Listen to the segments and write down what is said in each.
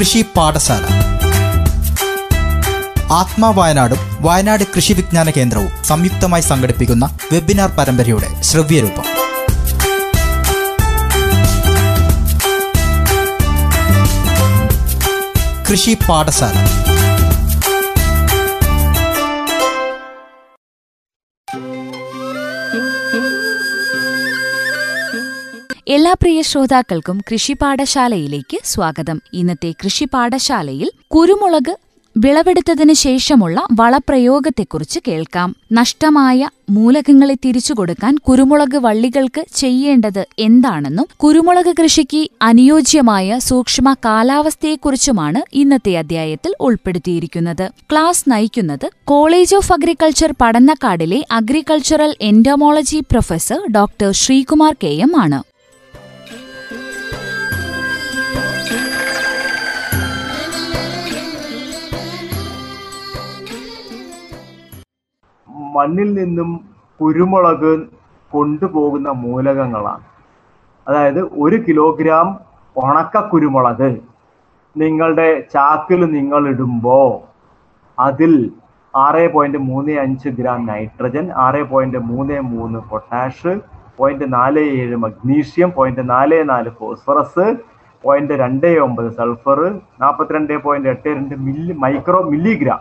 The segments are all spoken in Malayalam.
കൃഷി പാഠശാല. ആത്മാ വയനാടും വയനാട് കൃഷി വിജ്ഞാന കേന്ദ്രവും സംയുക്തമായി സംഘടിപ്പിക്കുന്ന വെബിനാർ പരമ്പരയുടെ ശ്രവ്യരൂപം. കൃഷി പാഠശാല. എല്ലാ പ്രിയ ശ്രോതാക്കൾക്കും കൃഷി പാഠശാലയിലേക്ക് സ്വാഗതം. ഇന്നത്തെ കൃഷി പാഠശാലയിൽ കുരുമുളക് വിളവെടുത്തതിനു ശേഷമുള്ള വളപ്രയോഗത്തെക്കുറിച്ച് കേൾക്കാം. നഷ്ടമായ മൂലകങ്ങളെ തിരിച്ചു കൊടുക്കാൻ കുരുമുളക് വള്ളികൾക്ക് ചെയ്യേണ്ടത് എന്താണെന്നും കുരുമുളക് കൃഷിക്ക് അനുയോജ്യമായ സൂക്ഷ്മ കാലാവസ്ഥയെക്കുറിച്ചുമാണ് ഇന്നത്തെ അധ്യായത്തിൽ ഉൾപ്പെടുത്തിയിരിക്കുന്നത്. ക്ലാസ് നയിക്കുന്നത് college of agriculture പഠനക്കാടിലെ agricultural entomology professor doctor Sreekumar K M ആണ്. മണ്ണിൽ നിന്നും കുരുമുളക് കൊണ്ടുപോകുന്ന മൂലകങ്ങളാണ്. അതായത് ഒരു കിലോഗ്രാം ഉണക്ക കുരുമുളക് നിങ്ങളുടെ ചാക്കിൽ നിങ്ങൾ ഇടുമ്പോൾ അതിൽ ആറ് പോയിന്റ് മൂന്ന് അഞ്ച് ഗ്രാം നൈട്രജൻ ആറ് പോയിന്റ് മൂന്ന് മൂന്ന് പൊട്ടാഷ് പോയിന്റ് നാല് ഏഴ് മഗ്നീഷ്യം പോയിന്റ് നാല് നാല് ഫോസ്ഫറസ് പോയിന്റ് രണ്ട് ഒമ്പത് സൾഫർ നാൽപ്പത്തിരണ്ട് പോയിന്റ് എട്ട് രണ്ട് മില്ലി മൈക്രോ മില്ലിഗ്രാം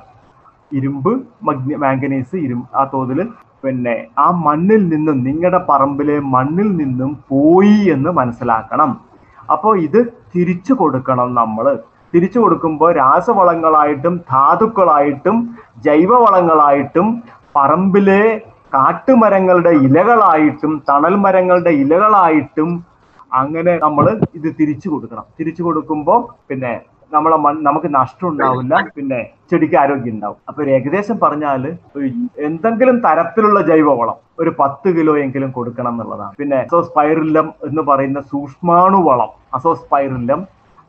ഇരുമ്പ് മഗ്നി മാംഗനീസ് ഇരും ആ തോതിൽ പിന്നെ ആ മണ്ണിൽ നിന്നും നിങ്ങളുടെ പറമ്പിലെ മണ്ണിൽ നിന്നും പോയി എന്ന് മനസ്സിലാക്കണം. അപ്പോൾ ഇത് തിരിച്ചു കൊടുക്കണം നമ്മൾ തിരിച്ചു കൊടുക്കുമ്പോൾ രാസവളങ്ങളായിട്ടും ധാതുക്കളായിട്ടും ജൈവവളങ്ങളായിട്ടും പറമ്പിലെ കാട്ടുമരങ്ങളുടെ ഇലകളായിട്ടും തണൽ മരങ്ങളുടെ ഇലകളായിട്ടും അങ്ങനെ നമ്മൾ ഇത് തിരിച്ചു കൊടുക്കണം. തിരിച്ചു കൊടുക്കുമ്പോൾ പിന്നെ നമ്മളെ നമുക്ക് നഷ്ടം ഉണ്ടാവില്ല പിന്നെ ചെടിക്ക് ആരോഗ്യം ഉണ്ടാവും. അപ്പൊ ഒരു ഏകദേശം പറഞ്ഞാൽ എന്തെങ്കിലും തരത്തിലുള്ള ജൈവവളം ഒരു പത്ത് കിലോ എങ്കിലും കൊടുക്കണം എന്നുള്ളതാണ്. പിന്നെ അസോസ്പൈറില്ലം എന്ന് പറയുന്ന സൂക്ഷ്മാണുവളം അസോസ്പൈറില്ലം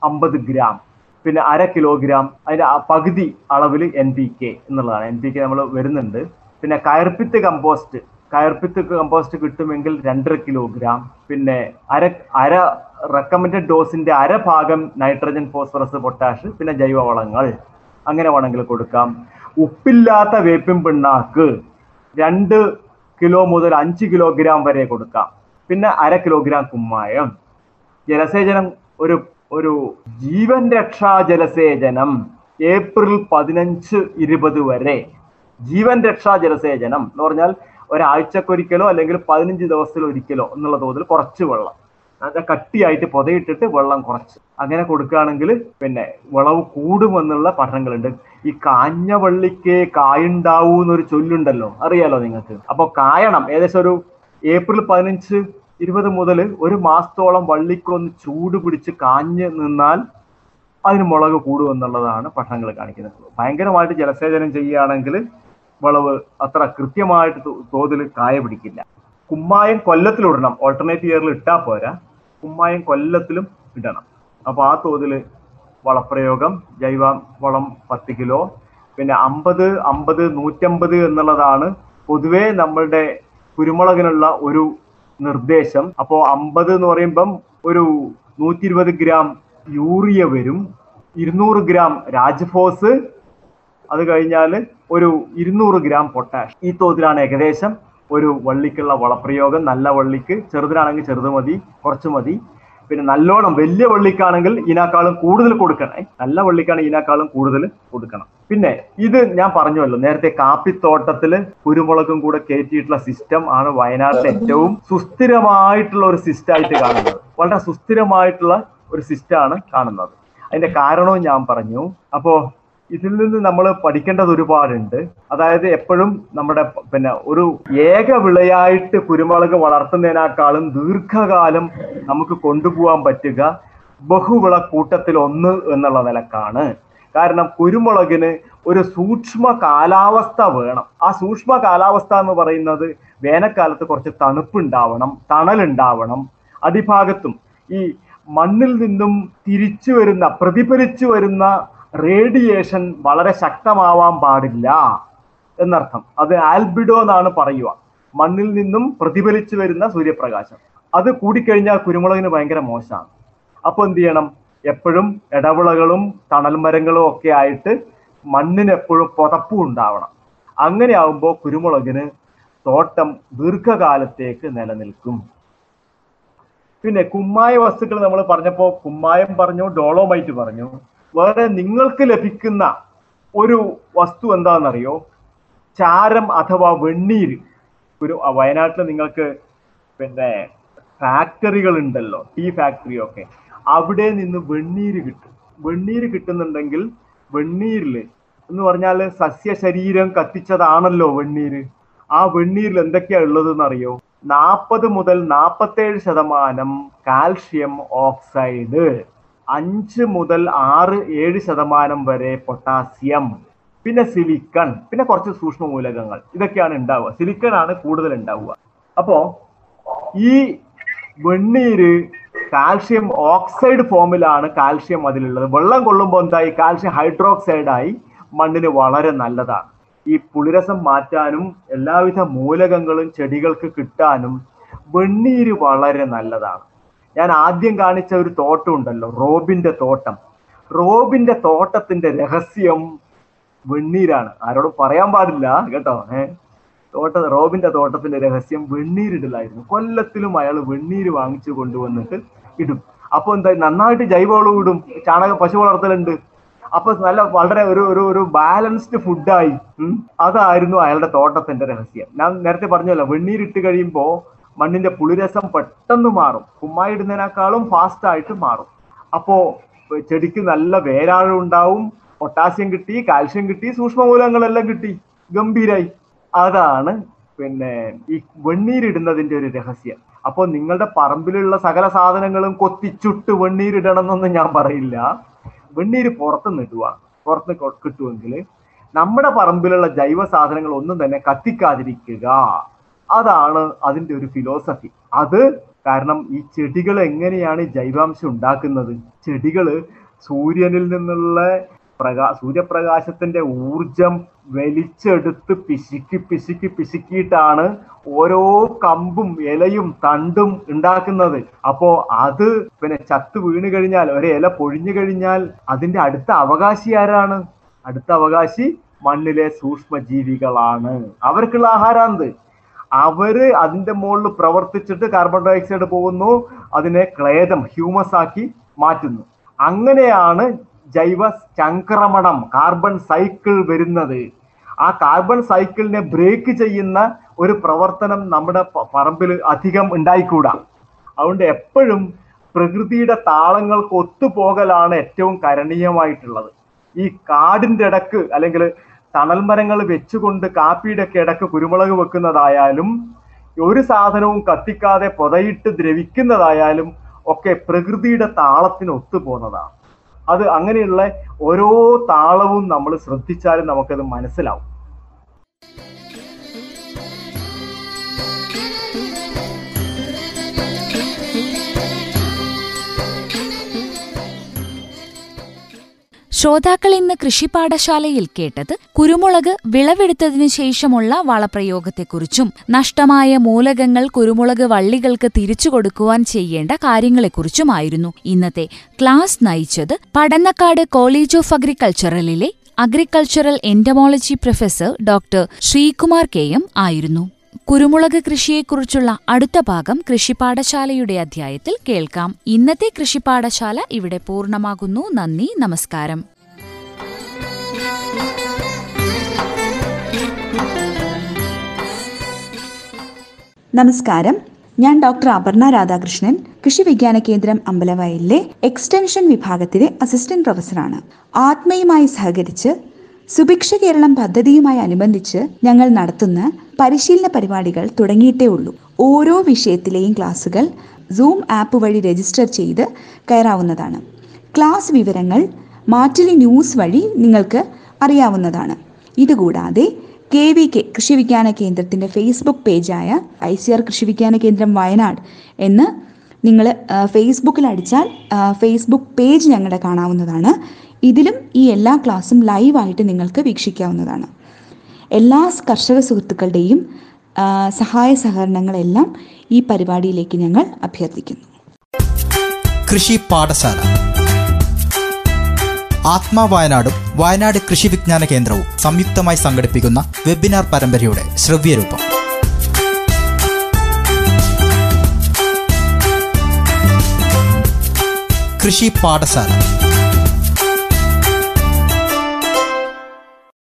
അമ്പത് ഗ്രാം പിന്നെ അര കിലോഗ്രാം അതിന്റെ പകുതി അളവിൽ എൻ പി കെ എന്നുള്ളതാണ്. എൻ പി കെ നമ്മൾ വരുന്നുണ്ട്. പിന്നെ കയർപ്പിത്ത് കമ്പോസ്റ്റ് കയർപ്പിത്ത് കമ്പോസ്റ്റ് കിട്ടുമെങ്കിൽ രണ്ടര കിലോഗ്രാം പിന്നെ അര അര റെക്കമെൻഡഡ് ഡോസിന്റെ അര ഭാഗം നൈട്രജൻ ഫോസ്ഫറസ് പൊട്ടാഷ് പിന്നെ ജൈവവളങ്ങൾ. അങ്ങനെ വേണമെങ്കിൽ കൊടുക്കാം. ഉപ്പില്ലാത്ത വേപ്പിൻ പിണ്ണാക്ക് രണ്ട് കിലോ മുതൽ അഞ്ച് കിലോഗ്രാം വരെ കൊടുക്കാം. പിന്നെ അര കിലോഗ്രാം കുമ്മായം. ജലസേചനം ഒരു ഒരു ജീവൻ രക്ഷാ ജലസേചനം ഏപ്രിൽ പതിനഞ്ച് ഇരുപത് വരെ. ജീവൻ രക്ഷാ ജലസേചനം എന്ന് പറഞ്ഞാൽ ഒരാഴ്ചക്കൊരിക്കലോ അല്ലെങ്കിൽ പതിനഞ്ച് ദിവസത്തിൽ ഒരിക്കലോ എന്നുള്ള തോതിൽ കുറച്ച് വെള്ളം. അത് കട്ടിയായിട്ട് പുതയിട്ടിട്ട് വെള്ളം കുറച്ച്. അങ്ങനെ കൊടുക്കുകയാണെങ്കിൽ പിന്നെ വിളവ് കൂടുമെന്നുള്ള പഠനങ്ങളുണ്ട്. ഈ കാഞ്ഞ വള്ളിക്ക് കായുണ്ടാവൂ എന്നൊരു ചൊല്ലുണ്ടല്ലോ അറിയാലോ നിങ്ങൾക്ക്? അപ്പോൾ കായണം. ഏകദേശം ഒരു ഏപ്രിൽ പതിനഞ്ച് ഇരുപത് മുതൽ ഒരു മാസത്തോളം വള്ളിക്കൊന്ന് ചൂട് പിടിച്ച് കാഞ്ഞ് നിന്നാൽ അതിന് മുളക് കൂടുമെന്നുള്ളതാണ് പഠനങ്ങൾ കാണിക്കുന്നത്. ഭയങ്കരമായിട്ട് ജലസേചനം ചെയ്യുകയാണെങ്കിൽ വിളവ് അത്ര കൃത്യമായിട്ട് തോതിൽ കായ പിടിക്കില്ല. കുമ്മായം കൊല്ലത്തിലിടണം. ഓൾട്ടർനേറ്റ് ഇയറിൽ ഇട്ടാൽ പോരാ. കുമ്മായം കൊല്ലത്തിലും ഇടണം. അപ്പോൾ ആ തോതിൽ വളപ്രയോഗം ജൈവ വളം പത്ത് കിലോ പിന്നെ അമ്പത് അമ്പത് നൂറ്റമ്പത് എന്നുള്ളതാണ് പൊതുവേ നമ്മളുടെ കുരുമുളകിനുള്ള ഒരു നിർദ്ദേശം. അപ്പോൾ അമ്പത് എന്ന് പറയുമ്പം ഒരു നൂറ്റി ഇരുപത് ഗ്രാം യൂറിയ വരും. ഇരുന്നൂറ് ഗ്രാം രാജ്ഫോസ്. അത് കഴിഞ്ഞാൽ ഒരു ഇരുന്നൂറ് ഗ്രാം പൊട്ടാഷ്. ഈ തോതിലാണ് ഏകദേശം ഒരു വള്ളിക്കുള്ള വളപ്രയോഗം. നല്ല വള്ളിക്ക് ചെറുതിനാണെങ്കിൽ ചെറുത് മതി കുറച്ച് മതി. പിന്നെ നല്ലോണം വലിയ വള്ളിക്കാണെങ്കിൽ ഇതിനേക്കാളും കൂടുതൽ കൊടുക്കണേ. നല്ല വള്ളിക്കാണ് ഇതിനേക്കാളും കൂടുതൽ കൊടുക്കണം. പിന്നെ ഇത് ഞാൻ പറഞ്ഞുവല്ലോ നേരത്തെ കാപ്പിത്തോട്ടത്തിൽ കുരുമുളകും കൂടെ കയറ്റിയിട്ടുള്ള സിസ്റ്റം ആണ് വയനാട്ടിലെ ഏറ്റവും സുസ്ഥിരമായിട്ടുള്ള ഒരു സിസ്റ്റമായിട്ട് കാണുന്നത്. വളരെ സുസ്ഥിരമായിട്ടുള്ള ഒരു സിസ്റ്റമാണ് കാണുന്നത്. അതിന്റെ കാരണവും ഞാൻ പറഞ്ഞു. അപ്പോ ഇതിൽ നിന്ന് നമ്മൾ പഠിക്കേണ്ടത് ഒരുപാടുണ്ട്. അതായത് എപ്പോഴും നമ്മുടെ പിന്നെ ഒരു ഏക വിളയായിട്ട് കുരുമുളക് വളർത്തുന്നതിനേക്കാളും ദീർഘകാലം നമുക്ക് കൊണ്ടുപോകാൻ പറ്റുക ബഹുവിള കൂട്ടത്തിൽ ഒന്ന് എന്നുള്ള നിലക്കാണ്. കാരണം കുരുമുളകിന് ഒരു സൂക്ഷ്മ കാലാവസ്ഥ വേണം. ആ സൂക്ഷ്മ കാലാവസ്ഥ എന്ന് പറയുന്നത് വേനൽക്കാലത്ത് കുറച്ച് തണുപ്പുണ്ടാവണം തണലുണ്ടാവണം. അതിഭാഗത്തും ഈ മണ്ണിൽ നിന്നും തിരിച്ചു വരുന്ന പ്രതിഫലിച്ചു വരുന്ന റേഡിയേഷൻ വളരെ ശക്തമാവാൻ പാടില്ല എന്നർത്ഥം. അത് ആൽബിഡോ എന്നാണ് പറയുക. മണ്ണിൽ നിന്നും പ്രതിഫലിച്ചു വരുന്ന സൂര്യപ്രകാശം. അത് കൂടിക്കഴിഞ്ഞാൽ കുരുമുളകിന് ഭയങ്കര മോശമാണ്. അപ്പോൾ എന്ത് ചെയ്യണം? എപ്പോഴും ഇടവിളകളും തണൽ മരങ്ങളും ഒക്കെ ആയിട്ട് മണ്ണിന് എപ്പോഴും പുതപ്പും ഉണ്ടാവണം. അങ്ങനെ ആവുമ്പോൾ കുരുമുളകിന് തോട്ടം ദീർഘകാലത്തേക്ക് നിലനിൽക്കും. പിന്നെ കുമ്മായ വസ്തുക്കൾ നമ്മൾ പറഞ്ഞപ്പോൾ കുമ്മായം പറഞ്ഞു ഡോളോമൈറ്റ് പറഞ്ഞു. വേറെ നിങ്ങൾക്ക് ലഭിക്കുന്ന ഒരു വസ്തു എന്താണെന്നറിയോ? ചാരം അഥവാ വെണ്ണീര്. ഒരു വയനാട്ടിൽ നിങ്ങൾക്ക് പിന്നെ ഫാക്ടറികൾ ഉണ്ടല്ലോ ടീ ഫാക്ടറി ഒക്കെ. അവിടെ നിന്ന് വെണ്ണീര് കിട്ടും. വെണ്ണീര് കിട്ടുന്നുണ്ടെങ്കിൽ വെണ്ണീരിൽ എന്ന് പറഞ്ഞാൽ സസ്യശരീരം കത്തിച്ചതാണല്ലോ വെണ്ണീര്. ആ വെണ്ണീരിൽ എന്തൊക്കെയാ ഉള്ളതെന്ന് അറിയോ നാൽപ്പത് മുതൽ നാൽപ്പത്തേഴ് ശതമാനം കാൽഷ്യം ഓക്സൈഡ്. അഞ്ച് മുതൽ ആറ് ഏഴ് ശതമാനം വരെ പൊട്ടാസ്യം പിന്നെ സിലിക്കൺ പിന്നെ കുറച്ച് സൂക്ഷ്മ മൂലകങ്ങൾ ഇതൊക്കെയാണ് ഉണ്ടാവുക. സിലിക്കൺ ആണ് കൂടുതൽ ഉണ്ടാവുക. അപ്പോ ഈ വെണ്ണീര് കാൽഷ്യം ഓക്സൈഡ് ഫോമിലാണ് കാൽഷ്യം അതിലുള്ളത്. വെള്ളം കൊള്ളുമ്പോൾ എന്തായി? കാൽഷ്യം ഹൈഡ്രോക്സൈഡായി മണ്ണിന് വളരെ നല്ലതാണ്. ഈ പുളിരസം മാറ്റാനും എല്ലാവിധ മൂലകങ്ങളും ചെടികൾക്ക് കിട്ടാനും വെണ്ണീര് വളരെ നല്ലതാണ്. ഞാൻ ആദ്യം കാണിച്ച ഒരു തോട്ടം ഉണ്ടല്ലോ റോബിന്റെ തോട്ടം. റോബിന്റെ തോട്ടത്തിന്റെ രഹസ്യം വെണ്ണീരാണ്. ആരോടും പറയാൻ പാടില്ല കേട്ടോ? ഏഹ് തോട്ട റോബിന്റെ തോട്ടത്തിന്റെ രഹസ്യം വെണ്ണീരിടലായിരുന്നു. കൊല്ലത്തിലും അയാൾ വെണ്ണീര് വാങ്ങിച്ചു കൊണ്ടുവന്നിട്ട് ഇടും. അപ്പൊ എന്താ നന്നായിട്ട് ജൈവവളം ഇടും. ചാണക പശു വളർത്തലുണ്ട്. അപ്പൊ നല്ല വളരെ ഒരു ഒരു ഒരു ബാലൻസ്ഡ് ഫുഡായി. അതായിരുന്നു അയാളുടെ തോട്ടത്തിന്റെ രഹസ്യം. ഞാൻ നേരത്തെ പറഞ്ഞല്ലോ വെണ്ണീരിട്ട് കഴിയുമ്പോ മണ്ണിന്റെ പുളിരസം പെട്ടെന്ന് മാറും. കുമ്മായിടുന്നതിനേക്കാളും ഫാസ്റ്റ് ആയിട്ട് മാറും. അപ്പോ ചെടിക്ക് നല്ല വേരാഴം ഉണ്ടാവും പൊട്ടാസ്യം കിട്ടി കാൽഷ്യം കിട്ടി സൂക്ഷ്മമൂലങ്ങളെല്ലാം കിട്ടി ഗംഭീരായി. അതാണ് പിന്നെ ഈ വെണ്ണീരിടുന്നതിന്റെ ഒരു രഹസ്യം. അപ്പോൾ നിങ്ങളുടെ പറമ്പിലുള്ള സകല സാധനങ്ങളും കൊത്തിച്ചുട്ട് വെണ്ണീരിടണം എന്നൊന്നും ഞാൻ പറയില്ല. വെണ്ണീര് പുറത്തുനിന്ന് ഇടുക. പുറത്ത് കിട്ടുമെങ്കിൽ നമ്മുടെ പറമ്പിലുള്ള ജൈവ സാധനങ്ങൾ ഒന്നും തന്നെ കത്തിക്കാതിരിക്കുക. അതാണ് അതിന്റെ ഒരു ഫിലോസഫി അത് കാരണം ഈ ചെടികൾ എങ്ങനെയാണ് ജൈവാംശം ഉണ്ടാക്കുന്നത്? ചെടികൾ സൂര്യനിൽ നിന്നുള്ള പ്രകാ സൂര്യപ്രകാശത്തിന്റെ ഊർജം വലിച്ചെടുത്ത് പിശുക്കി പിശുക്കി പിശുക്കിയിട്ടാണ് ഓരോ കമ്പും ഇലയും തണ്ടും ഉണ്ടാക്കുന്നത്. അപ്പോ അത് പിന്നെ ചത്ത് വീണ് കഴിഞ്ഞാൽ ഒരു ഇല പൊഴിഞ്ഞു കഴിഞ്ഞാൽ അതിന്റെ അടുത്ത അവകാശി ആരാണ്? അടുത്ത അവകാശി മണ്ണിലെ സൂക്ഷ്മജീവികളാണ്. അവർക്കുള്ള ആഹാരാന്ത്? അവർ അതിന്റെ മുകളിൽ പ്രവർത്തിച്ചിട്ട് കാർബൺ ഡൈ ഓക്സൈഡ് പോകുന്നു അതിനെ ക്ലേദം ഹ്യൂമസ് ആക്കി മാറ്റുന്നു. അങ്ങനെയാണ് ജൈവ ചംക്രമണം കാർബൺ സൈക്കിൾ വരുന്നത്. ആ കാർബൺ സൈക്കിളിനെ ബ്രേക്ക് ചെയ്യുന്ന ഒരു പ്രവർത്തനം നമ്മുടെ പറമ്പിൽ അധികം ഉണ്ടായിക്കൂടാ. അതുകൊണ്ട് എപ്പോഴും പ്രകൃതിയുടെ താളങ്ങൾക്ക് ഒത്തുപോകലാണ് ഏറ്റവും കരണീയമായിട്ടുള്ളത്. ഈ കാടിന്റെ ഇടയ്ക്ക് അല്ലെങ്കിൽ തണൽ മരങ്ങൾ വെച്ചുകൊണ്ട് കാപ്പിയുടെ കിടക്ക് കുരുമുളക് വെക്കുന്നതായാലും ഒരു സാധനവും കത്തിക്കാതെ പുതയിട്ട് ദ്രവിക്കുന്നതായാലും ഒക്കെ പ്രകൃതിയുടെ താളത്തിന് ഒത്തുപോകുന്നതാണ്. അത് അങ്ങനെയുള്ള ഓരോ താളവും നമ്മൾ ശ്രദ്ധിച്ചാലും നമുക്കത് മനസ്സിലാവും. ശ്രോതാക്കൾ ഇന്ന് കൃഷിപാഠശാലയിൽ കേട്ടത് കുരുമുളക് വിളവെടുത്തതിനു ശേഷമുള്ള വളപ്രയോഗത്തെക്കുറിച്ചും നഷ്ടമായ മൂലകങ്ങൾ കുരുമുളക് വള്ളികൾക്ക് തിരിച്ചു കൊടുക്കുവാൻ ചെയ്യേണ്ട കാര്യങ്ങളെക്കുറിച്ചുമായിരുന്നു. ഇന്നത്തെ ക്ലാസ് നയിച്ചത് Padannakkad college of അഗ്രികൾച്ചറലിലെ agricultural entomology professor doctor Sreekumar K. M. ആയിരുന്നു. കുരുമുളക് കൃഷിയെക്കുറിച്ചുള്ള അടുത്ത ഭാഗം കൃഷിപാഠശാലയുടെ അധ്യായത്തിൽ കേൾക്കാം. ഇന്നത്തെ കൃഷിപാഠശാല ഇവിടെ പൂർണമാകുന്നു. നന്ദി നമസ്കാരം. നമസ്കാരം. ഞാൻ ഡോക്ടർ അപർണ രാധാകൃഷ്ണൻ കൃഷി വിജ്ഞാന കേന്ദ്രം അമ്പലവയലിലെ എക്സ്റ്റൻഷൻ വിഭാഗത്തിലെ അസിസ്റ്റന്റ് പ്രൊഫസറാണ്. ആത്മയുമായി സഹകരിച്ച് സുഭിക്ഷ കേരളം പദ്ധതിയുമായി അനുബന്ധിച്ച് ഞങ്ങൾ നടത്തുന്ന പരിശീലന പരിപാടികൾ തുടങ്ങിയിട്ടേ ഉള്ളൂ. ഓരോ വിഷയത്തിലെയും ക്ലാസുകൾ സൂം ആപ്പ് വഴി രജിസ്റ്റർ ചെയ്ത് കയറാവുന്നതാണ്. ക്ലാസ് വിവരങ്ങൾ മാറ്റിലി ന്യൂസ് വഴി നിങ്ങൾക്ക് അറിയാവുന്നതാണ്. ഇതുകൂടാതെ കെ വി കെ കൃഷി വിജ്ഞാന കേന്ദ്രത്തിന്റെ ഫേസ്ബുക്ക് പേജായ ഐ സി ആർ കൃഷി വിജ്ഞാന കേന്ദ്രം വയനാട് എന്ന് നിങ്ങൾ ഫേസ്ബുക്കിൽ അടിച്ചാൽ ഫേസ്ബുക്ക് പേജ് ഞങ്ങളുടെ കാണാവുന്നതാണ്. ഇതിലും ഈ എല്ലാ ക്ലാസ്സും ലൈവായിട്ട് നിങ്ങൾക്ക് വീക്ഷിക്കാവുന്നതാണ്. എല്ലാ കർഷക സുഹൃത്തുക്കളുടെയും സഹായ സഹകരണങ്ങളെല്ലാം ഈ പരിപാടിയിലേക്ക് ഞങ്ങൾ അഭ്യർത്ഥിക്കുന്നു. കൃഷി പാഠശാല ആത്മാ വയനാടും വയനാട് കൃഷി വിജ്ഞാന കേന്ദ്രവും സംയുക്തമായി സംഘടിപ്പിക്കുന്ന വെബിനാർ പരമ്പരയുടെ ശ്രവ്യരൂപം. കൃഷി പാഠശാല.